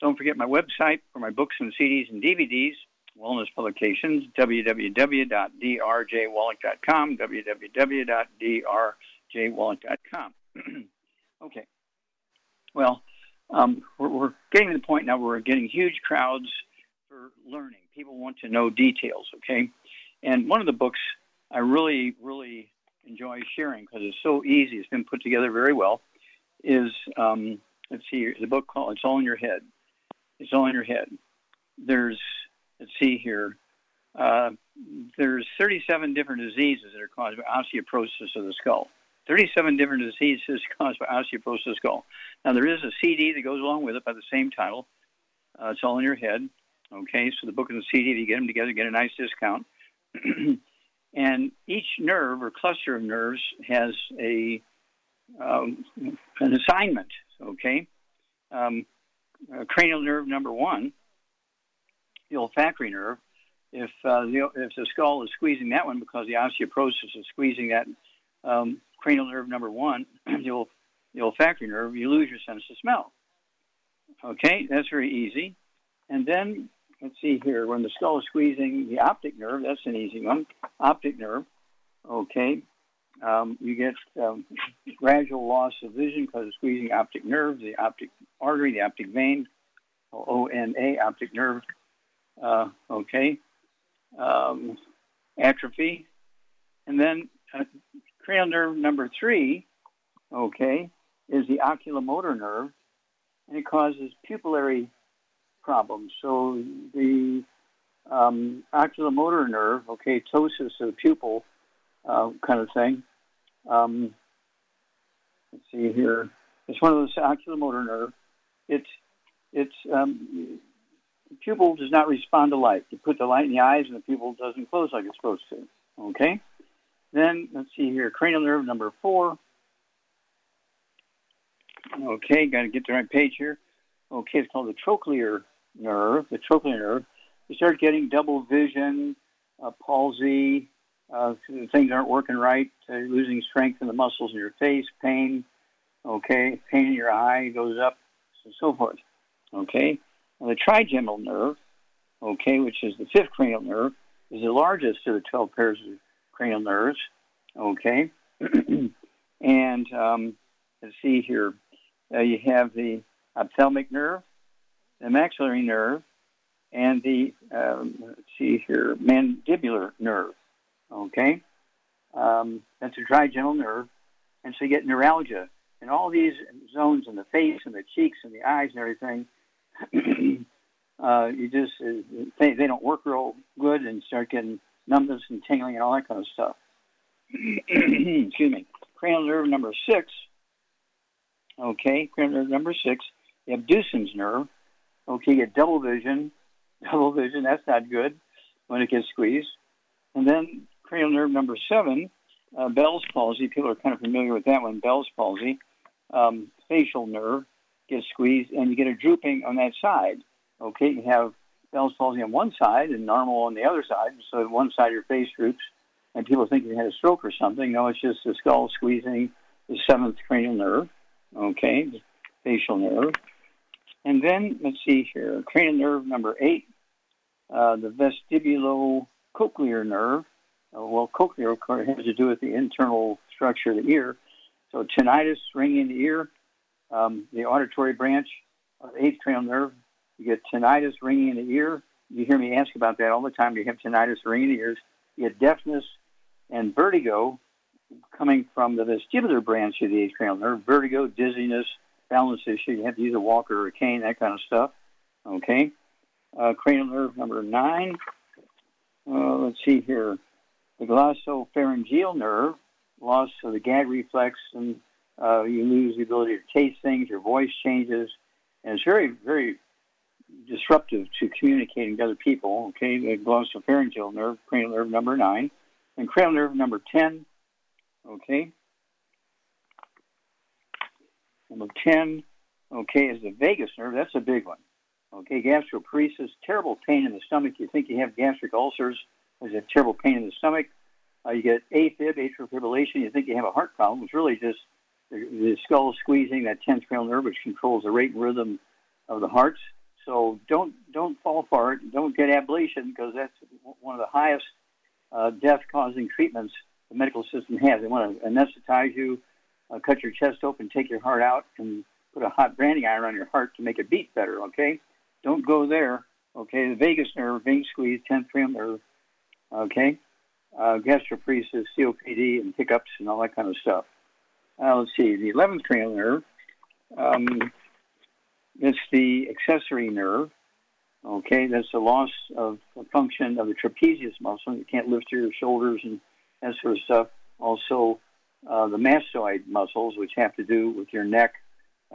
Don't forget my website for my books and CDs and DVDs, wellness publications, www.drjwallach.com, www.drjwallach.com. okay. Well, um, we're, we're getting to the point now where we're getting huge crowds for learning. People want to know details, okay? And one of the books I really, really enjoy sharing because it's so easy. It's been put together very well. Is um, let's see, the book called "It's All in Your Head." It's all in your head. There's let's see here. Uh, there's 37 different diseases that are caused by osteoporosis of the skull. 37 different diseases caused by osteoporosis of the skull. Now there is a CD that goes along with it by the same title. Uh, it's all in your head. Okay, so the book and the CD, if you get them together, get a nice discount. and each nerve or cluster of nerves has a um, an assignment. Okay, um, uh, cranial nerve number one, the olfactory nerve. If uh, the if the skull is squeezing that one because the osteoporosis is squeezing that um, cranial nerve number one, the, the olfactory nerve, you lose your sense of smell. Okay, that's very easy. And then let's see here, when the skull is squeezing the optic nerve, that's an easy one. Optic nerve, okay. Um, you get um, gradual loss of vision because of squeezing optic nerve, the optic artery, the optic vein, ONA, optic nerve, uh, okay. Um, atrophy. And then uh, cranial nerve number three, okay, is the oculomotor nerve, and it causes pupillary problems. So the um, oculomotor nerve, okay, ptosis of the pupil uh, kind of thing. Um, let's see here. It's one of those oculomotor nerve. It's it's um, the pupil does not respond to light. You put the light in the eyes, and the pupil doesn't close like it's supposed to. Okay. Then let's see here, cranial nerve number four. Okay, got to get the right page here. Okay, it's called the trochlear nerve, the trochlear nerve, you start getting double vision, uh, palsy, uh, things aren't working right, uh, losing strength in the muscles in your face, pain, okay, pain in your eye goes up, and so forth, okay. And the trigeminal nerve, okay, which is the fifth cranial nerve, is the largest of the 12 pairs of cranial nerves, okay. and um, let's see here, uh, you have the ophthalmic nerve, the maxillary nerve, and the, um, let's see here, mandibular nerve. Okay? Um, that's a trigeminal nerve. And so you get neuralgia. And all these zones in the face and the cheeks and the eyes and everything, uh, you just, uh, they, they don't work real good and start getting numbness and tingling and all that kind of stuff. Excuse me. Cranial nerve number six. Okay, cranial nerve number six. abducens nerve. Okay, you get double vision. Double vision, that's not good when it gets squeezed. And then cranial nerve number seven, uh, Bell's palsy. People are kind of familiar with that one, Bell's palsy. Um, facial nerve gets squeezed, and you get a drooping on that side. Okay, you have Bell's palsy on one side and normal on the other side. So one side of your face droops, and people think you had a stroke or something. No, it's just the skull squeezing the seventh cranial nerve. Okay, the facial nerve. And then, let's see here, cranial nerve number eight, uh, the vestibulocochlear nerve. Uh, well, cochlear, of course, has to do with the internal structure of the ear. So tinnitus, ringing in the ear, um, the auditory branch of the eighth cranial nerve. You get tinnitus, ringing in the ear. You hear me ask about that all the time. You have tinnitus, ringing in the ears. You get deafness and vertigo coming from the vestibular branch of the eighth cranial nerve. Vertigo, dizziness, balance issue. You have to use a walker or a cane, that kind of stuff. Okay. Uh, cranial nerve number nine. Uh, let's see here. The glossopharyngeal nerve, loss of the gag reflex, and uh, you lose the ability to taste things, your voice changes, and it's very, very disruptive to communicating to other people. Okay, the glossopharyngeal nerve, cranial nerve number nine, and cranial nerve number 10. Okay. Number 10, okay, is the vagus nerve. That's a big one. Okay, gastroparesis, terrible pain in the stomach. You think you have gastric ulcers. There's a terrible pain in the stomach. Uh, you get AFib, atrial fibrillation. You think you have a heart problem. It's really just the, the skull squeezing that 10th cranial nerve, which controls the rate and rhythm of the hearts. So don't don't fall for it. Don't get ablation because that's one of the highest uh, death-causing treatments the medical system has. They want to anesthetize you, uh, cut your chest open, take your heart out, and put a hot branding iron on your heart to make it beat better. Okay, don't go there. Okay, the vagus nerve, being squeezed, 10th cranial nerve. Okay, uh, gastroparesis, COPD, and hiccups, and all that kind of stuff. Uh, let's see, the 11th cranial nerve. Um, it's the accessory nerve. Okay, that's the loss of function of the trapezius muscle. You can't lift your shoulders and that sort of stuff. Also, uh, the mastoid muscles, which have to do with your neck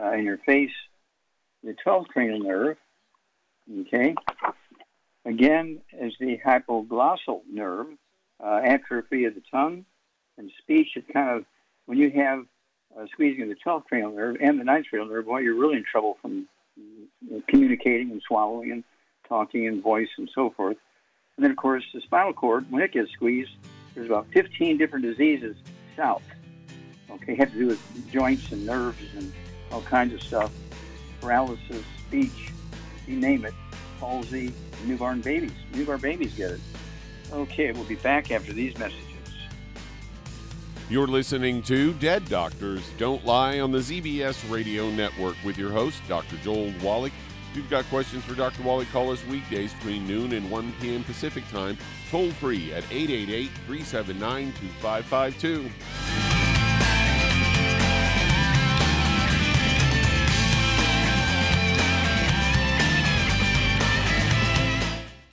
uh, and your face. The 12th cranial nerve, okay, again, is the hypoglossal nerve, uh, atrophy of the tongue and speech. It's kind of when you have uh, squeezing of the 12th cranial nerve and the 9th cranial nerve, well, you're really in trouble from communicating and swallowing and talking and voice and so forth. And then, of course, the spinal cord, when it gets squeezed, there's about 15 different diseases south. Okay, have to do with joints and nerves and all kinds of stuff. Paralysis, speech, you name it. Palsy, newborn babies. Newborn babies get it. Okay, we'll be back after these messages. You're listening to Dead Doctors Don't Lie on the ZBS Radio Network with your host, Dr. Joel Wallach. If you've got questions for Dr. Wallach, call us weekdays between noon and 1 p.m. Pacific Time, toll free at 888 379 2552.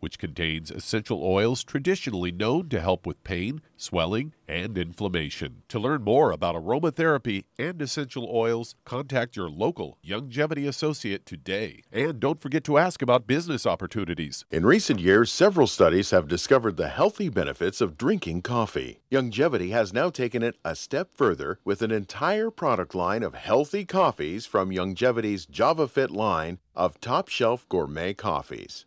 which contains essential oils traditionally known to help with pain, swelling, and inflammation. To learn more about aromatherapy and essential oils, contact your local Youngevity associate today. And don't forget to ask about business opportunities. In recent years, several studies have discovered the healthy benefits of drinking coffee. Youngevity has now taken it a step further with an entire product line of healthy coffees from Youngevity's JavaFit line of top shelf gourmet coffees.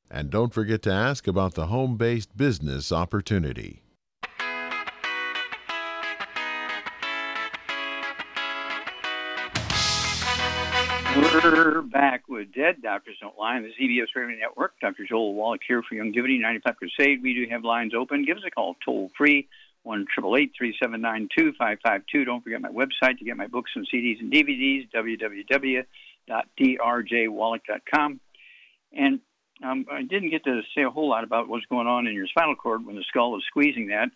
And don't forget to ask about the home based business opportunity. We're back with Dead Doctors Don't Lie on the ZBS Radio Network. Dr. Joel Wallach here for Youngevity 95 Crusade. We do have lines open. Give us a call toll free, 1 379 2552. Don't forget my website to get my books and CDs and DVDs, www.drjwallach.com. And um, I didn't get to say a whole lot about what's going on in your spinal cord when the skull is squeezing that.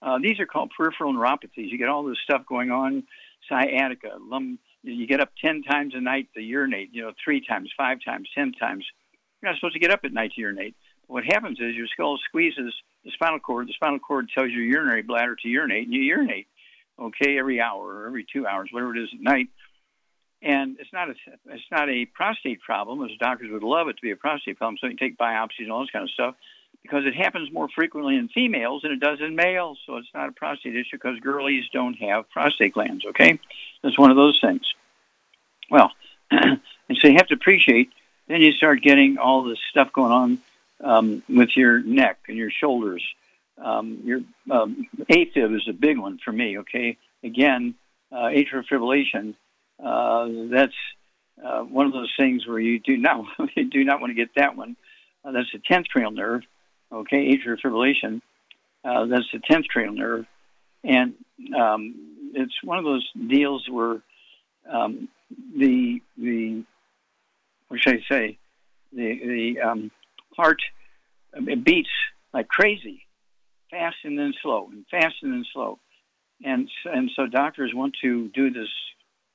Uh, these are called peripheral neuropathies. You get all this stuff going on, sciatica, lum, you get up 10 times a night to urinate, you know, three times, five times, 10 times. You're not supposed to get up at night to urinate. But what happens is your skull squeezes the spinal cord. The spinal cord tells your urinary bladder to urinate, and you urinate, okay, every hour or every two hours, whatever it is at night. And it's not a it's not a prostate problem, as doctors would love it to be a prostate problem. So you take biopsies and all this kind of stuff because it happens more frequently in females than it does in males. So it's not a prostate issue because girlies don't have prostate glands. Okay, it's one of those things. Well, and so you have to appreciate. Then you start getting all this stuff going on um, with your neck and your shoulders. Um, your um, AFib is a big one for me. Okay, again, uh, atrial fibrillation. Uh, that's uh, one of those things where you do not you do not want to get that one. Uh, that's the tenth cranial nerve okay, atrial fibrillation. Uh, that's the 10th cranial nerve. And um, it's one of those deals where um, the, the, what should I say, the, the um, heart it beats like crazy, fast and then slow, and fast and then slow. And, and so doctors want to do this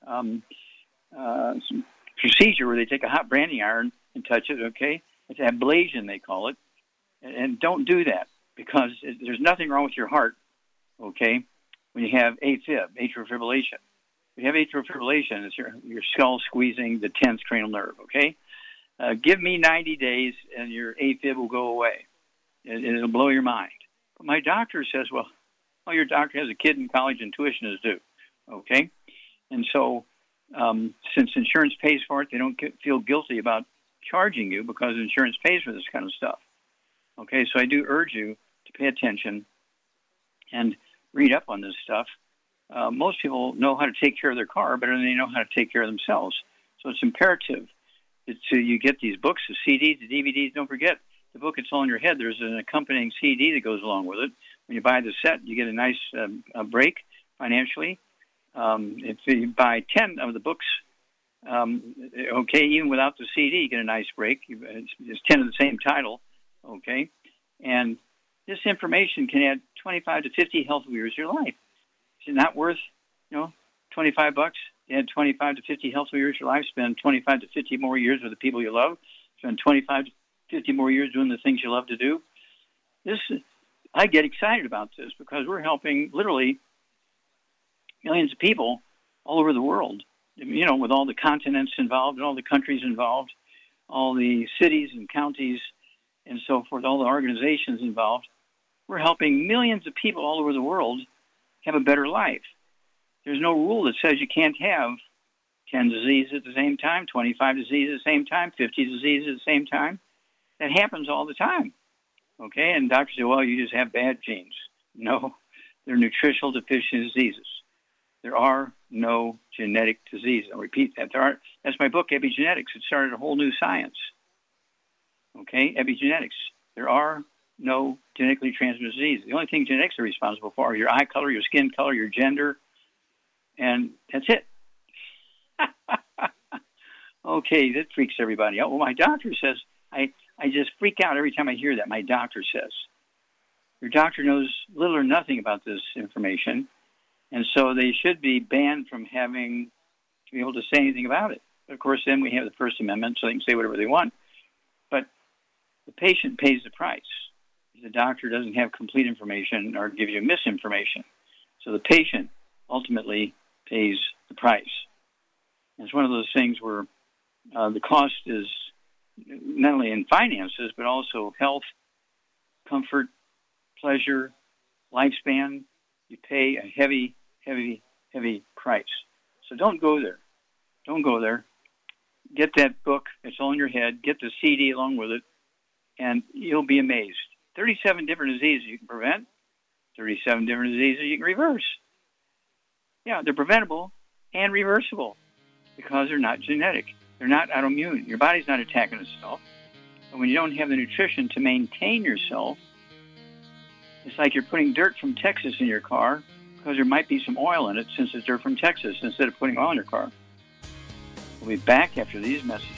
um, uh, procedure where they take a hot branding iron and touch it, okay? It's ablation, they call it and don't do that because there's nothing wrong with your heart, okay, when you have AFib, atrial fibrillation. When you have atrial fibrillation, it's your, your skull squeezing the 10th cranial nerve, okay? Uh, give me 90 days and your AFib will go away. and it'll blow your mind. But my doctor says, well, well, your doctor has a kid in college and tuition is due, okay? And so um, since insurance pays for it, they don't get, feel guilty about charging you because insurance pays for this kind of stuff. Okay, so I do urge you to pay attention and read up on this stuff. Uh, most people know how to take care of their car better than they know how to take care of themselves. So it's imperative that uh, you get these books, the CDs, the DVDs. Don't forget the book It's All in Your Head. There's an accompanying CD that goes along with it. When you buy the set, you get a nice um, a break financially. Um, if you buy 10 of the books, um, okay, even without the CD, you get a nice break. It's, it's 10 of the same title okay? And this information can add 25 to 50 healthy years to your life. Is it not worth, you know, 25 bucks? Add 25 to 50 healthy years to your life. Spend 25 to 50 more years with the people you love. Spend 25 to 50 more years doing the things you love to do. This, I get excited about this because we're helping literally millions of people all over the world. You know, with all the continents involved and all the countries involved, all the cities and counties and so forth, all the organizations involved, we're helping millions of people all over the world have a better life. There's no rule that says you can't have 10 diseases at the same time, 25 diseases at the same time, 50 diseases at the same time. That happens all the time. Okay, and doctors say, well, you just have bad genes. No, they're nutritional deficiency diseases. There are no genetic diseases. I'll repeat that. There are, that's my book, Epigenetics. It started a whole new science okay, epigenetics. There are no genetically transmitted diseases. The only thing genetics are responsible for are your eye color, your skin color, your gender, and that's it. okay, that freaks everybody out. Well, my doctor says, I, I just freak out every time I hear that. My doctor says, Your doctor knows little or nothing about this information, and so they should be banned from having to be able to say anything about it. Of course, then we have the First Amendment, so they can say whatever they want But the patient pays the price. The doctor doesn't have complete information or give you misinformation. So the patient ultimately pays the price. And it's one of those things where uh, the cost is not only in finances, but also health, comfort, pleasure, lifespan. You pay a heavy, heavy, heavy price. So don't go there. Don't go there. Get that book. It's all in your head. Get the CD along with it and you'll be amazed. 37 different diseases you can prevent, 37 different diseases you can reverse. Yeah, they're preventable and reversible because they're not genetic. They're not autoimmune. Your body's not attacking itself. But when you don't have the nutrition to maintain yourself, it's like you're putting dirt from Texas in your car because there might be some oil in it since dirt from Texas instead of putting oil in your car. We'll be back after these messages.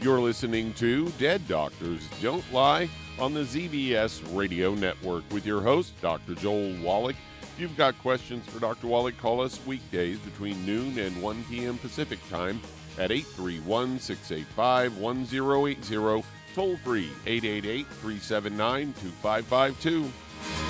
You're listening to Dead Doctors Don't Lie on the ZBS Radio Network with your host, Dr. Joel Wallach. If you've got questions for Dr. Wallach, call us weekdays between noon and 1 p.m. Pacific Time at 831 685 1080, toll free 888 379 2552.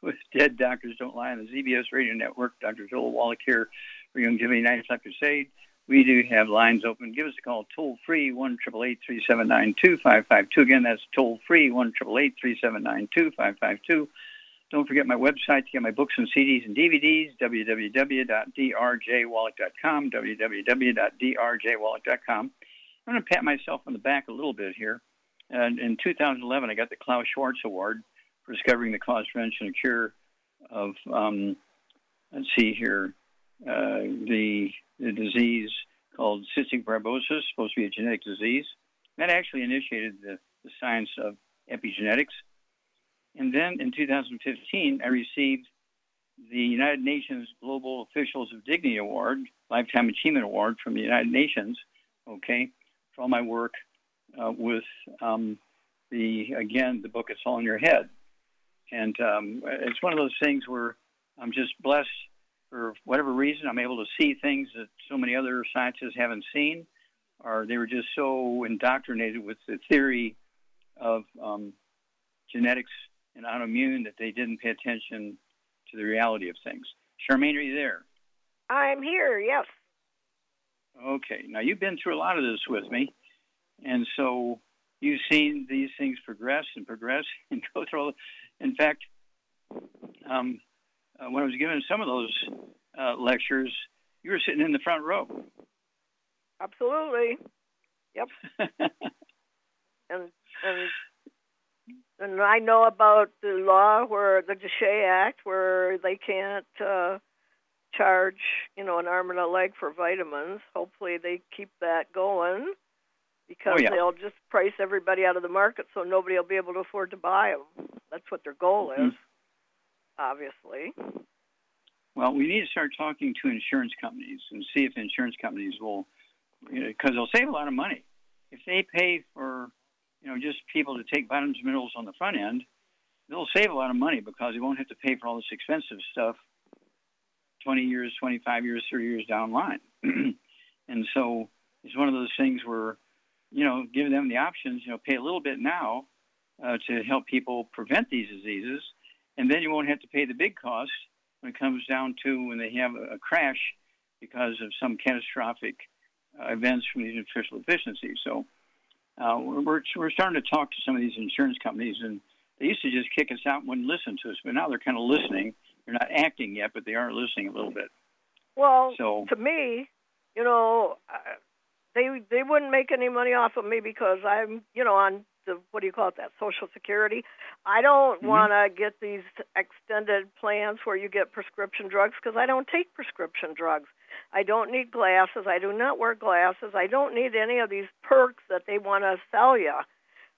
with Dead Doctors Don't Lie on the ZBS Radio Network. Dr. Joel Wallach here for Youngevity 95 Crusade. We do have lines open. Give us a call toll free, 1 379 2552. Again, that's toll free, 1 379 2552. Don't forget my website to get my books and CDs and DVDs, www.drjwallach.com, www.drjwallach.com. I'm going to pat myself on the back a little bit here. And in 2011, I got the Klaus Schwarz Award discovering the cause, prevention, and cure of, um, let's see here, uh, the, the disease called cystic fibrosis, supposed to be a genetic disease. That actually initiated the, the science of epigenetics. And then in 2015, I received the United Nations Global Officials of Dignity Award, Lifetime Achievement Award from the United Nations, okay, for all my work uh, with um, the again the book "It's All in Your Head," and um, it's one of those things where I'm just blessed for whatever reason. I'm able to see things that so many other scientists haven't seen, or they were just so indoctrinated with the theory of um, genetics and autoimmune that they didn't pay attention to the reality of things. Charmaine, are you there? I'm here, yes. Okay. Now, you've been through a lot of this with me. And so you've seen these things progress and progress and go through. All, in fact, um, uh, when I was giving some of those uh, lectures, you were sitting in the front row. Absolutely. Yep. and and and I know about the law where the DSHEA Act, where they can't uh, charge, you know, an arm and a leg for vitamins. Hopefully, they keep that going because oh, yeah. they'll just price everybody out of the market, so nobody will be able to afford to buy them. That's what their goal is, mm-hmm. obviously. Well, we need to start talking to insurance companies and see if insurance companies will, because you know, they'll save a lot of money if they pay for you know, just people to take vitamins and minerals on the front end, they'll save a lot of money because they won't have to pay for all this expensive stuff 20 years, 25 years, 30 years down the line. and so it's one of those things where, you know, give them the options, you know, pay a little bit now uh, to help people prevent these diseases, and then you won't have to pay the big cost when it comes down to when they have a, a crash because of some catastrophic uh, events from these nutritional deficiencies. So uh, we're, we're starting to talk to some of these insurance companies, and they used to just kick us out and wouldn't listen to us, but now they're kind of listening. They're not acting yet, but they are listening a little bit. Well, so, to me, you know, they they wouldn't make any money off of me because I'm, you know, on the what do you call it that Social Security. I don't mm-hmm. want to get these extended plans where you get prescription drugs because I don't take prescription drugs. I don't need glasses. I do not wear glasses. I don't need any of these perks that they want to sell you.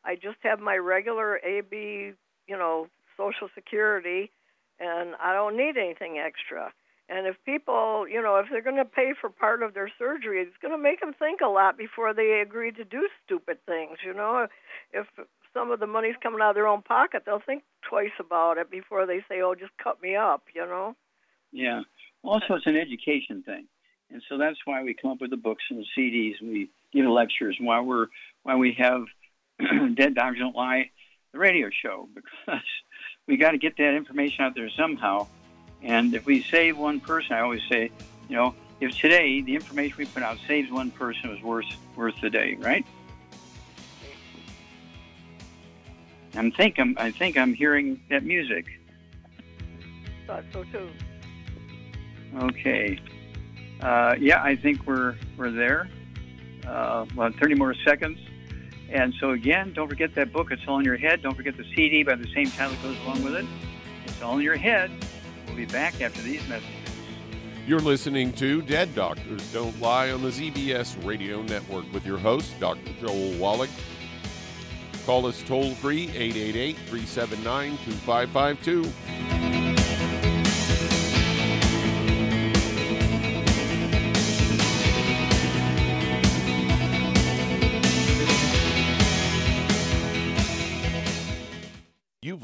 I just have my regular AB, you know, Social Security, and I don't need anything extra. And if people, you know, if they're going to pay for part of their surgery, it's going to make them think a lot before they agree to do stupid things. You know, if some of the money's coming out of their own pocket, they'll think twice about it before they say, "Oh, just cut me up." You know. Yeah. Also, it's an education thing. And so that's why we come up with the books and the CDs and we give lectures why we're why we have Dead Doctors Don't Lie, the radio show, because we got to get that information out there somehow. And if we save one person, I always say, you know, if today the information we put out saves one person, it was worth worth the day, right? I'm think I'm I think I'm hearing that music. Thought so too. Okay. Uh, yeah, I think we're we're there. Uh, about 30 more seconds. And so again, don't forget that book. It's all in your head. Don't forget the CD by the same title that goes along with it. It's all in your head. We'll be back after these messages. You're listening to Dead Doctors Don't Lie on the ZBS Radio Network with your host, Dr. Joel Wallach. Call us toll free 888 379 2552.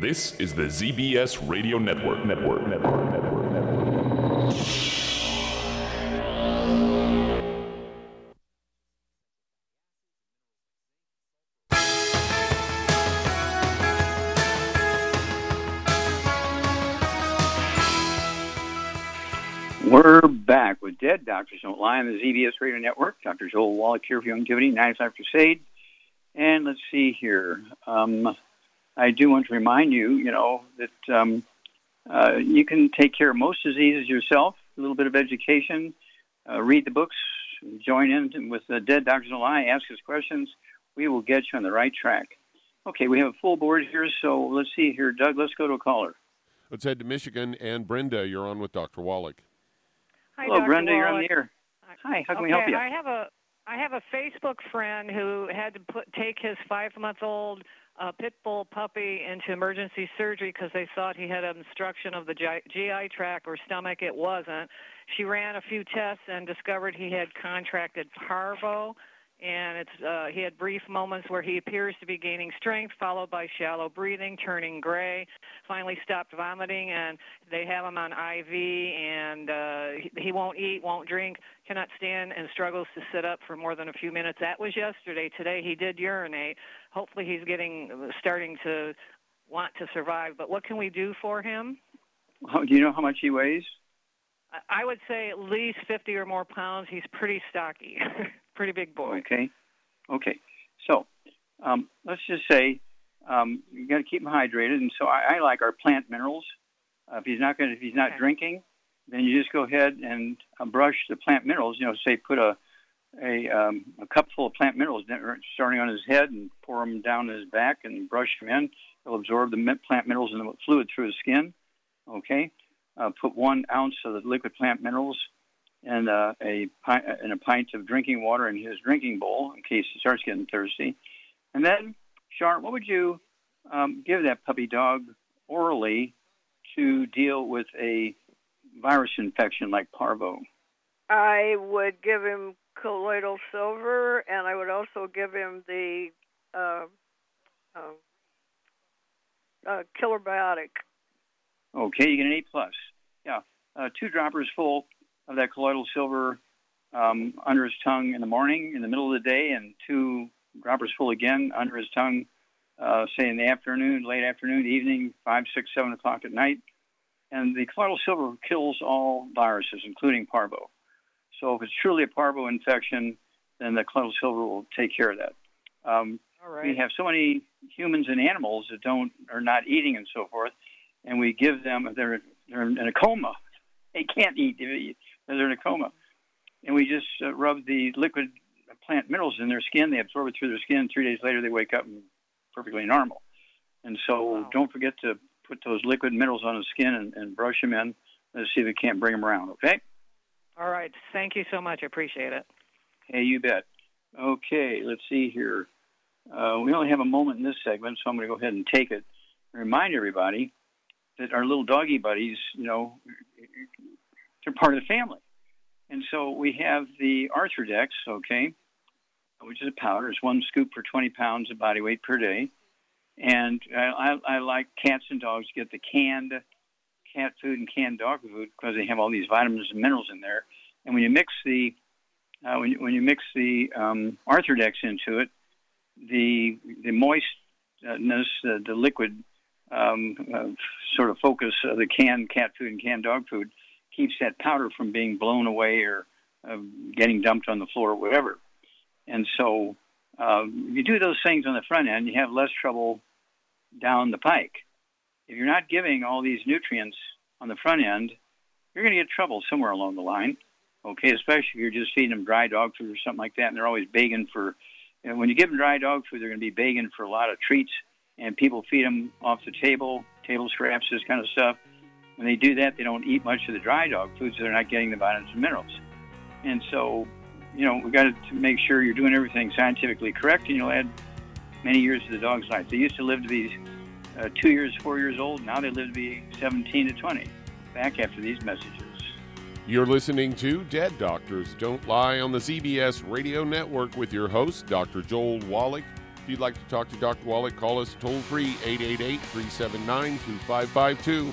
This is the ZBS Radio Network. Network. Network. Network. Network. We're back with Dead Doctors Don't Lie on the ZBS Radio Network. Dr. Joel Wallach here for Youngevity, 95 Crusade. And let's see here. Um, I do want to remind you, you know, that um, uh, you can take care of most diseases yourself. A little bit of education, uh, read the books, join in with the Dead Doctors Don't Lie, ask us questions. We will get you on the right track. Okay, we have a full board here, so let's see here, Doug. Let's go to a caller. Let's head to Michigan. And Brenda, you're on with Dr. Wallach. Hi, Hello, Dr. Brenda. Wallach. You're on the air. Hi, how can okay, we help you? I have a I have a Facebook friend who had to put take his five month old uh, pit bull puppy into emergency surgery because they thought he had obstruction of the GI tract or stomach. It wasn't. She ran a few tests and discovered he had contracted parvo. And it's uh, he had brief moments where he appears to be gaining strength, followed by shallow breathing, turning gray. Finally, stopped vomiting, and they have him on IV. And uh, he, won't eat, won't drink, cannot stand, and struggles to sit up for more than a few minutes. That was yesterday. Today he did urinate. Hopefully, he's getting starting to want to survive. But what can we do for him? Do you know how much he weighs? I- I would say at least 50 or more pounds. He's pretty stocky, pretty big boy. Okay. Okay. So um, let's just say um, you got to keep him hydrated, and so I, I like our plant minerals. Uh, if he's not going, if he's not Okay. drinking, then you just go ahead and uh, brush the plant minerals. You know, say put a a, um, a cup full of plant minerals starting on his head and pour them down his back and brush them in. They'll absorb the plant minerals and the fluid through his skin. Okay. Uh, put one ounce of the liquid plant minerals and uh, a pi- and a pint of drinking water in his drinking bowl in case he starts getting thirsty. And then, Sharon, what would you um, give that puppy dog orally to deal with a virus infection like parvo? I would give him colloidal silver, and I would also give him the uh, uh, uh, killer biotic. Okay, you get an A plus. Yeah, uh, two droppers full of that colloidal silver um, under his tongue in the morning, in the middle of the day, and two droppers full again under his tongue, uh, say in the afternoon, late afternoon, evening, five, six, seven o'clock at night. And the colloidal silver kills all viruses, including parvo. So if it's truly a parvo infection, then the colloidal silver will take care of that. Um, we have so many humans and animals that don't are not eating and so forth, and we give them they're they're in a coma. They can't eat. They're in a coma, and we just uh, rub the liquid plant minerals in their skin. They absorb it through their skin. Three days later, they wake up and perfectly normal. And so, wow. don't forget to put those liquid minerals on the skin and, and brush them in and see if we can't bring them around. Okay. All right. Thank you so much. I appreciate it. Hey, you bet. Okay, let's see here. Uh, we only have a moment in this segment, so I'm going to go ahead and take it. Remind everybody that our little doggy buddies, you know, they're part of the family. And so we have the Arthrodex, okay, which is a powder. It's one scoop for 20 pounds of body weight per day. And I, I, I like cats and dogs get the canned cat food and canned dog food because they have all these vitamins and minerals in there. And when you mix the uh, when, you, when you mix the um, Arthrodex into it, the the moistness, uh, the liquid um, uh, sort of focus of the canned cat food and canned dog food keeps that powder from being blown away or uh, getting dumped on the floor or whatever. And so, uh, you do those things on the front end, you have less trouble down the pike. If you're not giving all these nutrients on the front end, you're going to get trouble somewhere along the line. Okay, especially if you're just feeding them dry dog food or something like that, and they're always begging for. Know, when you give them dry dog food, they're going to be begging for a lot of treats, and people feed them off the table, table scraps, this kind of stuff. When they do that, they don't eat much of the dry dog food, so they're not getting the vitamins and minerals. And so, you know, we got to make sure you're doing everything scientifically correct, and you'll add many years to the dog's life. They used to live to be uh, two years, four years old. Now they live to be 17 to 20. Back after these messages. You're listening to Dead Doctors Don't Lie on the ZBS Radio Network with your host, Dr. Joel Wallach. If you'd like to talk to Dr. Wallach, call us toll free 888 379 2552.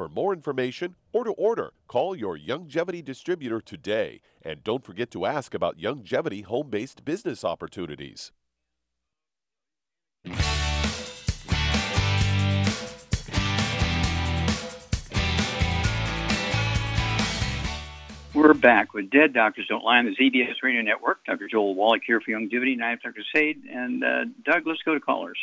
For more information or to order, call your Youngevity distributor today. And don't forget to ask about Youngevity home based business opportunities. We're back with Dead Doctors Don't Lie on the ZBS Radio Network. Dr. Joel Wallach here for have Dr. Sade. And uh, Doug, let's go to callers.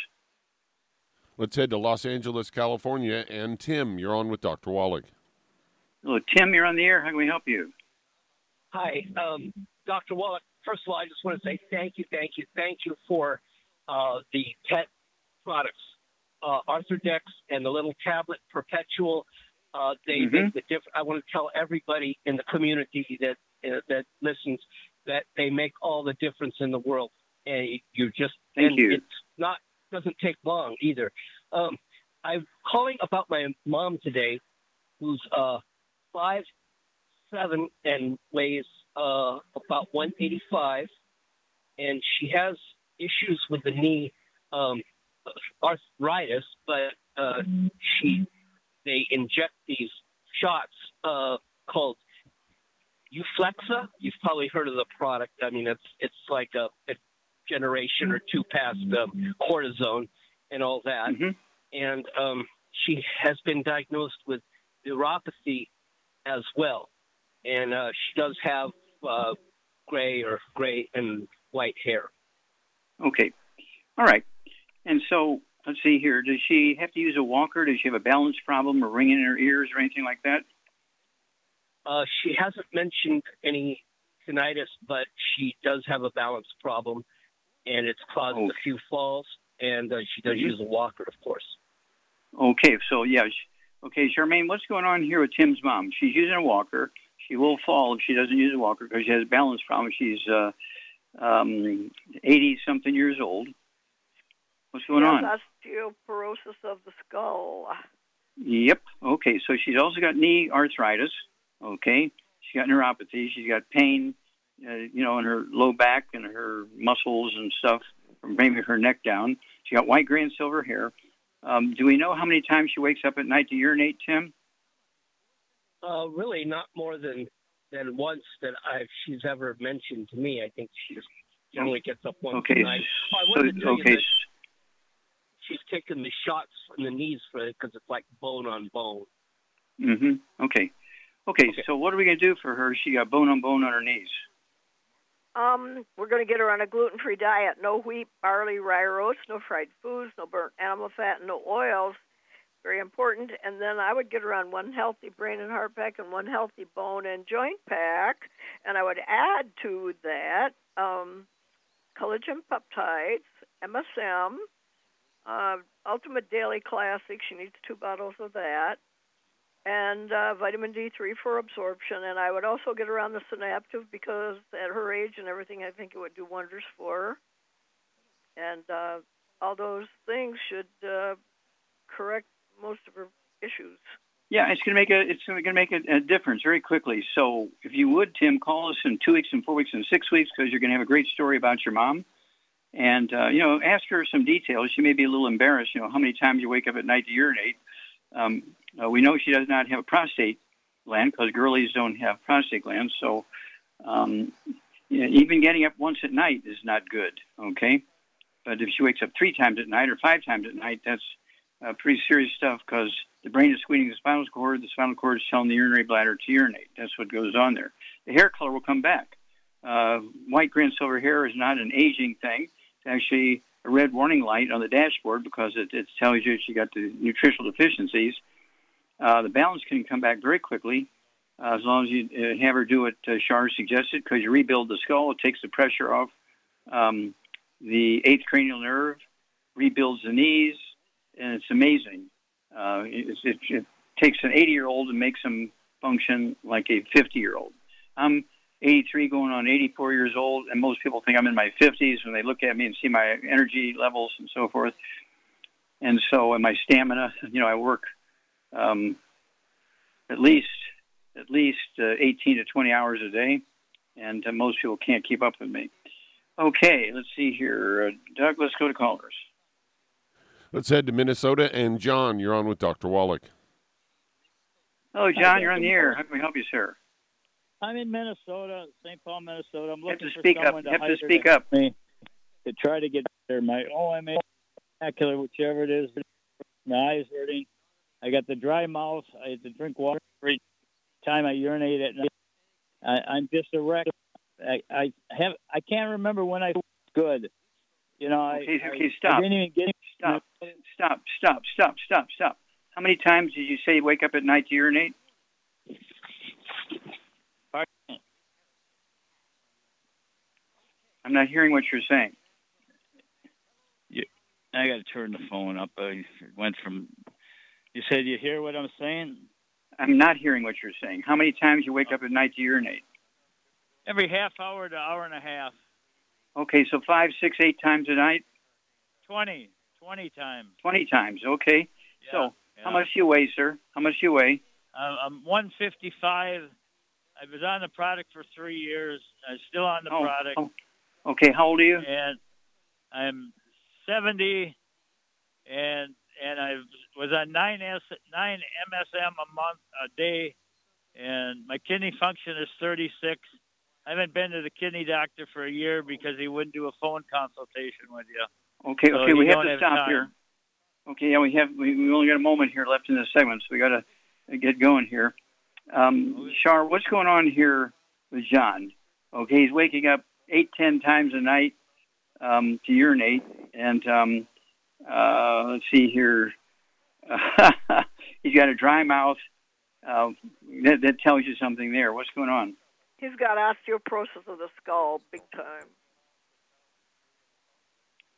Let's head to Los Angeles, California. And Tim, you're on with Dr. Wallach. Hello, Tim, you're on the air. How can we help you? Hi, um, Dr. Wallach. First of all, I just want to say thank you, thank you, thank you for uh, the pet products, uh, Arthrodex and the little tablet Perpetual. Uh, they mm-hmm. make the difference. I want to tell everybody in the community that uh, that listens that they make all the difference in the world. And you just thank you. It's not doesn't take long either. Um, I'm calling about my mom today, who's uh, five seven and weighs uh, about 185, and she has issues with the knee um, arthritis, but uh, she they inject these shots uh, called Euflexa. You've probably heard of the product. I mean, it's it's like a generation or two past um, cortisone and all that. Mm-hmm. And um, she has been diagnosed with neuropathy as well, and uh, she does have uh, gray or gray and white hair. Okay. All right. And so let's see here. Does she have to use a walker? Does she have a balance problem or ringing in her ears or anything like that? Uh, she hasn't mentioned any tinnitus, but she does have a balance problem, and it's caused Oh. a few falls. And uh, she does Mhm. use a walker, of course. Okay. So yeah. sh- Okay, Charmaine, what's going on here with Tim's mom? She's using a walker. She will fall if she doesn't use a walker because she has a balance problems. She's uh, um, 80 something years old. What's going yes, on? osteoporosis of the skull. Yep. Okay. So she's also got knee arthritis. Okay. She's got neuropathy. She's got pain, uh, you know, in her low back and her muscles and stuff from maybe her neck down. She got white, gray, and silver hair. Um, do we know how many times she wakes up at night to urinate, Tim? Uh, really, not more than than once that I she's ever mentioned to me. I think she just generally gets up once Okay. a night. Oh, So, okay. she's taken the shots in the knees for it because it's like bone on bone. Mm hmm Okay. Okay. So what are we going to do for her? She got bone on bone on her knees. Um, we're going to get her on a gluten-free diet. No wheat, barley, rye, or oats. No fried foods. No burnt animal fat. No oils. Very important. And then I would get her on one healthy brain and heart pack and one healthy bone and joint pack. And I would add to that um, collagen peptides, MSM, uh, Ultimate Daily Classic. She needs two bottles of that and uh, vitamin D3 for absorption. And I would also get her on the Synaptive because at her age and everything, I think it would do wonders for her. And uh, all those things should uh, correct most of her issues. Yeah, it's going to make a it's going to make a, a difference very quickly. So if you would, Tim, call us in two weeks, and four weeks, and six weeks because you're going to have a great story about your mom. And uh, you know, ask her some details. She may be a little embarrassed. You know, how many times you wake up at night to urinate. Um, uh, we know she does not have a prostate gland because girlies don't have prostate glands. So um, even getting up once at night is not good. Okay, but if she wakes up three times at night or five times at night, that's uh, pretty serious stuff because the brain is squeezing the spinal cord. The spinal cord is telling the urinary bladder to urinate. That's what goes on there. The hair color will come back. Uh, white, gray, and silver hair is not an aging thing. It's actually a red warning light on the dashboard because it, it tells you she got the nutritional deficiencies. Uh, the balance can come back very quickly uh, as long as you uh, have her do what uh, Shar suggested because you rebuild the skull. It takes the pressure off um, the eighth cranial nerve, rebuilds the knees, and it's amazing. Uh, it, it, it takes an 80 year old and makes him function like a 50 year old. I'm 83 going on 84 years old, and most people think I'm in my 50s when they look at me and see my energy levels and so forth. And so, and my stamina, you know, I work um, at least at least uh, 18 to 20 hours a day, and uh, most people can't keep up with me. Okay, let's see here, uh, Doug. Let's go to callers. Let's head to Minnesota. And John, you're on with Dr. Wallach. Hello, John. You're on the air. How can we help you, sir? I'm in Minnesota, St. Paul, Minnesota. I'm looking to for speak up. someone You have to speak to up. me to try to get there. My OMA, macular, whichever it is, my eyes hurting. I got the dry mouth. I have to drink water every time I urinate at night. I, I'm just a wreck. I, I have. I can't remember when I was good. You know, I, Okay, I, okay, I stop. didn't even get Stop. Stop. Stop. Stop. Stop. Stop. How many times did you say you wake up at night to urinate? I'm not hearing what you're saying. I got to turn the phone up. I went from. You said you hear what I'm saying? I'm not hearing what you're saying. How many times you wake up at night to urinate? Every half hour to hour and a half. Okay, so five, six, eight times a night. 20, 20 times. 20 times. Okay. Yeah, so, how much do you weigh, sir? How much do you weigh? Uh, I'm 155. I was on the product for three years. I'm still on the Oh, product. oh. Okay. How old are you? And I'm 70, and and I was on nine S nine MSM a month a day, and my kidney function is 36. I haven't been to the kidney doctor for a year because he wouldn't do a phone consultation with you. Okay. So okay. you We have to have stop time. here. Okay. Yeah, we have. We, we only got a moment here left in this segment, so we got to get going here. Um, Shar, what's going on here with John? Okay, he's waking up eight, ten times a night um, to urinate, and um, uh, let's see here. he's got a dry mouth. Uh, that, that tells you something there. What's going on? He's got osteoporosis of the skull, big time.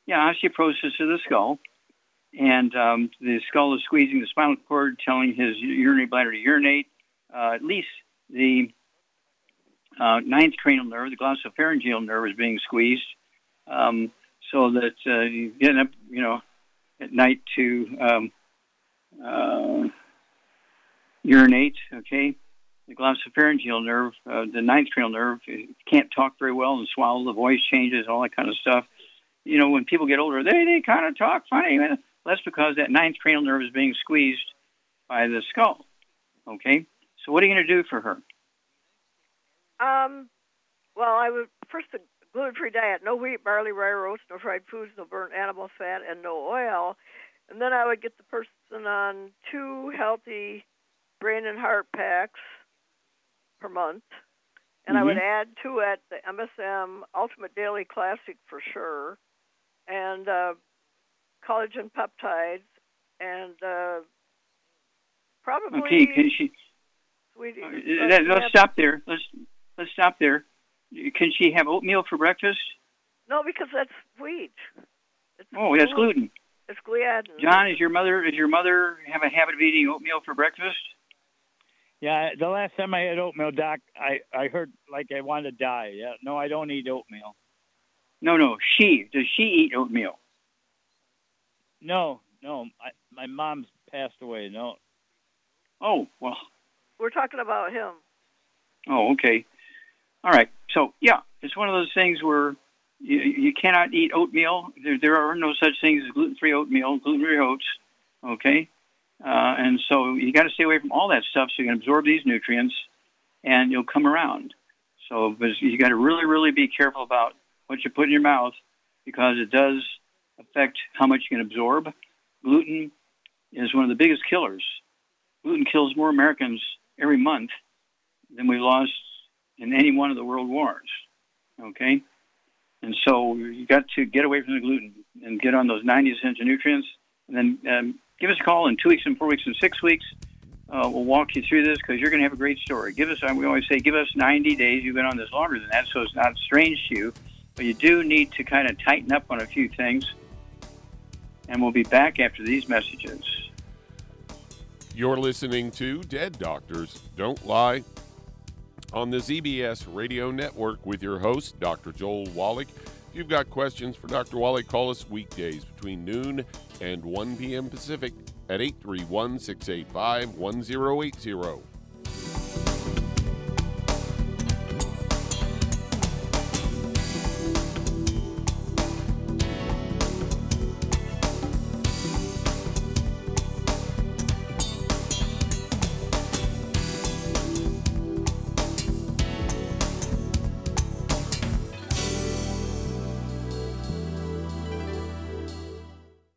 Yeah, osteoporosis of the skull, and um, the skull is squeezing the spinal cord, telling his urinary bladder to urinate. Uh, at least the uh, ninth cranial nerve, the glossopharyngeal nerve, is being squeezed, um, so that uh, you get up, you know, at night to um, uh, urinate. Okay, the glossopharyngeal nerve, uh, the ninth cranial nerve, can't talk very well and swallow. The voice changes, all that kind of stuff. You know, when people get older, they they kind of talk funny. Well, That's because that ninth cranial nerve is being squeezed by the skull. Okay, so what are you going to do for her? Um, well, I would first a gluten-free diet: no wheat, barley, rye, roast, no fried foods, no burnt animal fat, and no oil. And then I would get the person on two healthy brain and heart packs per month, and I would Mhm. add to it the MSM Ultimate Daily Classic for sure, and uh, collagen peptides, and uh, probably Okay, can she? sweetie. Uh, uh, let- yeah, let's stop there. Let's let's stop there. Can she have oatmeal for breakfast? No, because that's wheat. It's Oh, that's gluten. It's gliadin. John, is your mother is your mother have a habit of eating oatmeal for breakfast? Yeah, the last time I had oatmeal, Doc, I I heard like I wanted to die. Yeah, no, I don't eat oatmeal. No, no. She does she eat oatmeal? No, no, I, my mom's passed away. No. Oh well. We're talking about him. Oh, okay. All right. So yeah, it's one of those things where you, you cannot eat oatmeal. There, there are no such things as gluten-free oatmeal, gluten-free oats. Okay, uh, and so you got to stay away from all that stuff so you can absorb these nutrients, and you'll come around. So, but you got to really, really be careful about what you put in your mouth because it does affect how much you can absorb. Gluten is one of the biggest killers. Gluten kills more Americans every month than we lost in any one of the world wars. Okay? And so you got to get away from the gluten and get on those 90 essential nutrients. And then um, give us a call in two weeks and four weeks and six weeks. Uh, we'll walk you through this because you're going to have a great story. Give us, we always say, give us 90 days. You've been on this longer than that, so it's not strange to you. But you do need to kind of tighten up on a few things. And we'll be back after these messages. You're listening to Dead Doctors Don't Lie on the ZBS Radio Network with your host, Dr. Joel Wallach. If you've got questions for Dr. Wallach, call us weekdays between noon and 1 p.m. Pacific at 831 685 1080.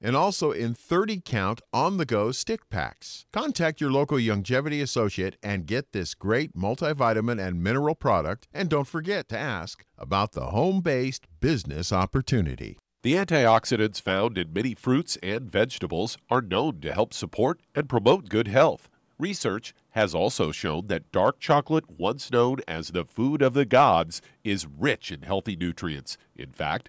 and also in 30 count on the go stick packs. Contact your local Youngevity associate and get this great multivitamin and mineral product. And don't forget to ask about the home based business opportunity. The antioxidants found in many fruits and vegetables are known to help support and promote good health. Research has also shown that dark chocolate, once known as the food of the gods, is rich in healthy nutrients. In fact,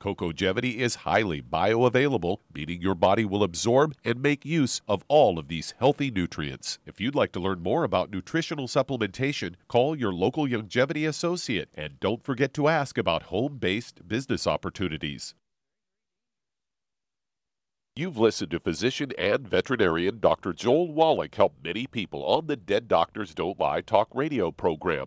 Cocogevity is highly bioavailable, meaning your body will absorb and make use of all of these healthy nutrients. If you'd like to learn more about nutritional supplementation, call your local Youngevity associate and don't forget to ask about home based business opportunities. You've listened to physician and veterinarian Dr. Joel Wallach help many people on the Dead Doctors Don't Lie Talk radio program.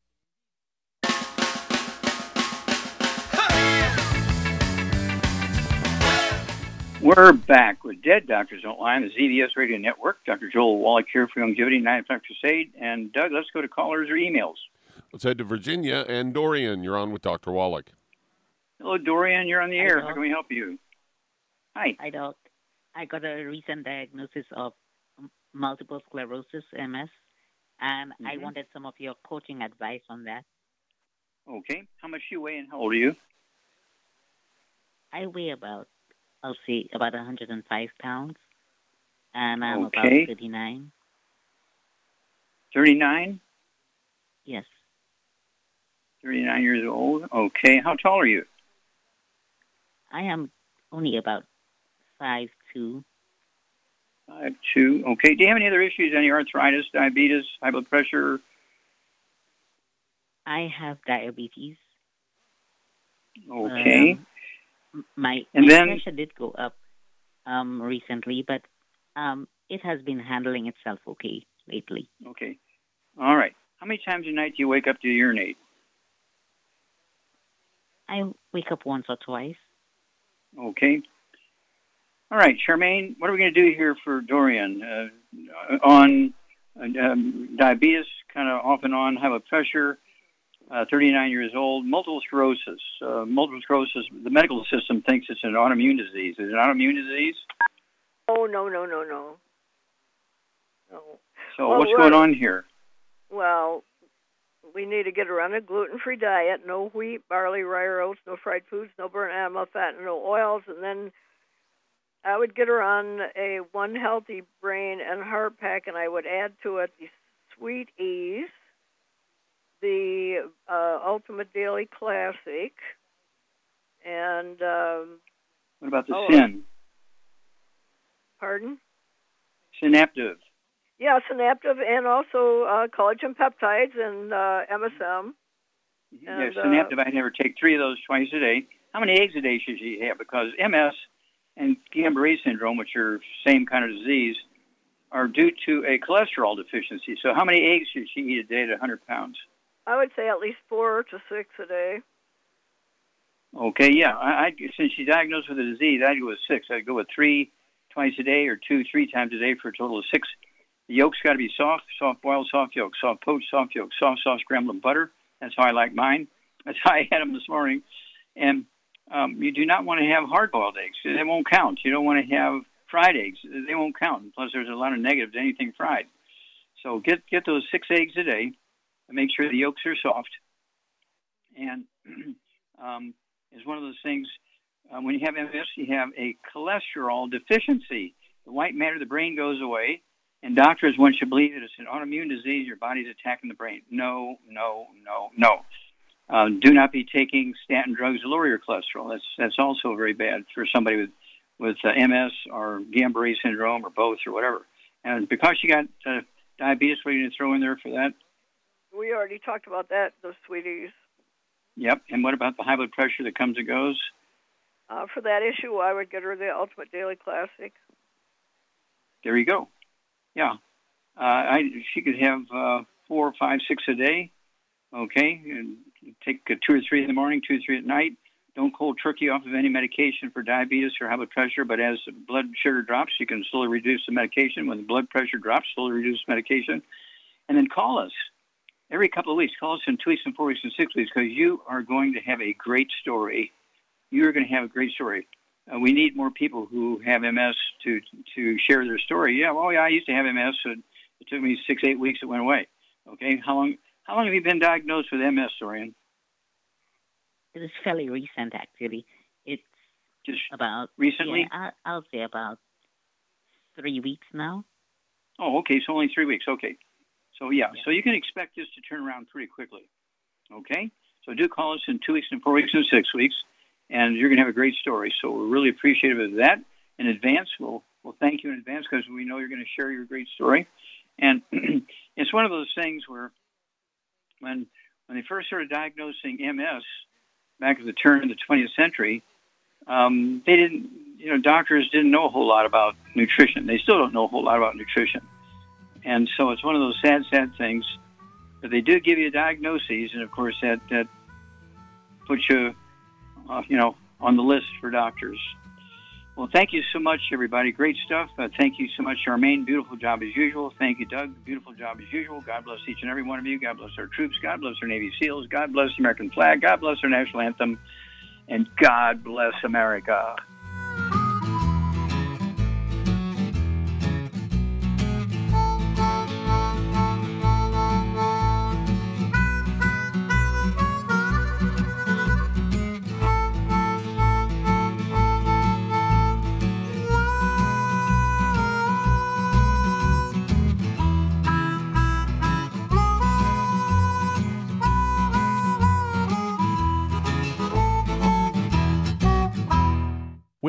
We're back with Dead Doctors Don't Lie on the ZBS Radio Network. Dr. Joel Wallach here for Youngevity, 9 o'clock eight And Doug, let's go to callers or emails. Let's head to Virginia and Dorian. You're on with Dr. Wallach. Hello, Dorian. You're on the air. How can we help you? Hi. Hi, Doc. I got a recent diagnosis of multiple sclerosis, MS, and mm-hmm. I wanted some of your coaching advice on that. Okay. How much do you weigh and how old are you? I weigh about I'll see, about 105 pounds. And I'm okay. about 39. 39? Yes. 39 years old? Okay. How tall are you? I am only about five two. Five two. Okay. Do you have any other issues? Any arthritis, diabetes, high blood pressure? I have diabetes. Okay. Um, my and then, pressure did go up um, recently, but um, it has been handling itself okay lately. Okay, all right. How many times a night do you wake up to urinate? I wake up once or twice. Okay. All right, Charmaine, what are we going to do here for Dorian? Uh, on uh, um, diabetes, kind of off and on, have a pressure, uh, 39 years old, multiple sclerosis. Uh, multiple sclerosis, the medical system thinks it's an autoimmune disease. Is it an autoimmune disease? Oh, no, no, no, no. no. So well, what's going on here? Well, we need to get her on a gluten-free diet, no wheat, barley, rye, or oats, no fried foods, no burnt animal fat, and no oils, and then I would get her on a one healthy brain and heart pack, and I would add to it the sweet ease, the uh, Ultimate Daily Classic, and um, what about the oh, Sin? Pardon? Synaptive. Yeah, Synaptive, and also uh, collagen peptides and uh, MSM. Mm-hmm. And, yeah, uh, Synaptive. I never take three of those twice a day. How many eggs a day should you have? Because MS and Guillain-Barré syndrome, which are same kind of disease, are due to a cholesterol deficiency. So, how many eggs should she eat a day at 100 pounds? I would say at least four to six a day. Okay, yeah. I, I since she's diagnosed with a disease, I'd go with six. I'd go with three twice a day, or two, three times a day for a total of six. The yolk's got to be soft, soft boiled, soft yolk, soft poached, soft yolk, soft soft scrambled butter. That's how I like mine. That's how I had them this morning. And um, you do not want to have hard boiled eggs; they won't count. You don't want to have fried eggs; they won't count. Plus, there's a lot of negatives to anything fried. So get get those six eggs a day and make sure the yolks are soft. And um, is one of those things. Uh, when you have MS, you have a cholesterol deficiency. The white matter of the brain goes away, and doctors want you to believe that it's an autoimmune disease. Your body's attacking the brain. No, no, no, no. Uh, do not be taking statin drugs to lower your cholesterol. That's that's also very bad for somebody with with uh, MS or Guillain-Barré syndrome or both or whatever. And because you got uh, diabetes, what are you going to throw in there for that? We already talked about that, the sweeties. Yep. And what about the high blood pressure that comes and goes? Uh, for that issue, I would get her the Ultimate Daily Classic. There you go. Yeah. Uh, I she could have uh, four, five, six a day. Okay, and take uh, two or three in the morning, two or three at night. Don't cold turkey off of any medication for diabetes or high blood pressure, but as blood sugar drops, you can slowly reduce the medication. When the blood pressure drops, slowly reduce medication. And then call us every couple of weeks. Call us in two weeks and four weeks and six weeks because you are going to have a great story. You're going to have a great story. Uh, we need more people who have MS to to share their story. Yeah, well, yeah, I used to have MS. So it took me six, eight weeks. It went away. Okay, how long? How long have you been diagnosed with MS, Dorian? It is fairly recent, actually. It's just about recently. Yeah, I, I'll say about three weeks now. Oh, okay. So only three weeks. Okay. So yeah, so you can expect this to turn around pretty quickly. Okay. So do call us in two weeks and four weeks and six weeks, and you're going to have a great story. So we're really appreciative of that in advance. We'll we'll thank you in advance because we know you're going to share your great story. And it's one of those things where when when they first started diagnosing MS back at the turn of the 20th century, um, they didn't, you know, doctors didn't know a whole lot about nutrition. They still don't know a whole lot about nutrition. And so it's one of those sad, sad things. But they do give you a diagnoses, and of course that that puts you, uh, you know, on the list for doctors. Well, thank you so much, everybody. Great stuff. Uh, thank you so much, Charmaine. Beautiful job as usual. Thank you, Doug. Beautiful job as usual. God bless each and every one of you. God bless our troops. God bless our Navy SEALs. God bless the American flag. God bless our national anthem. And God bless America.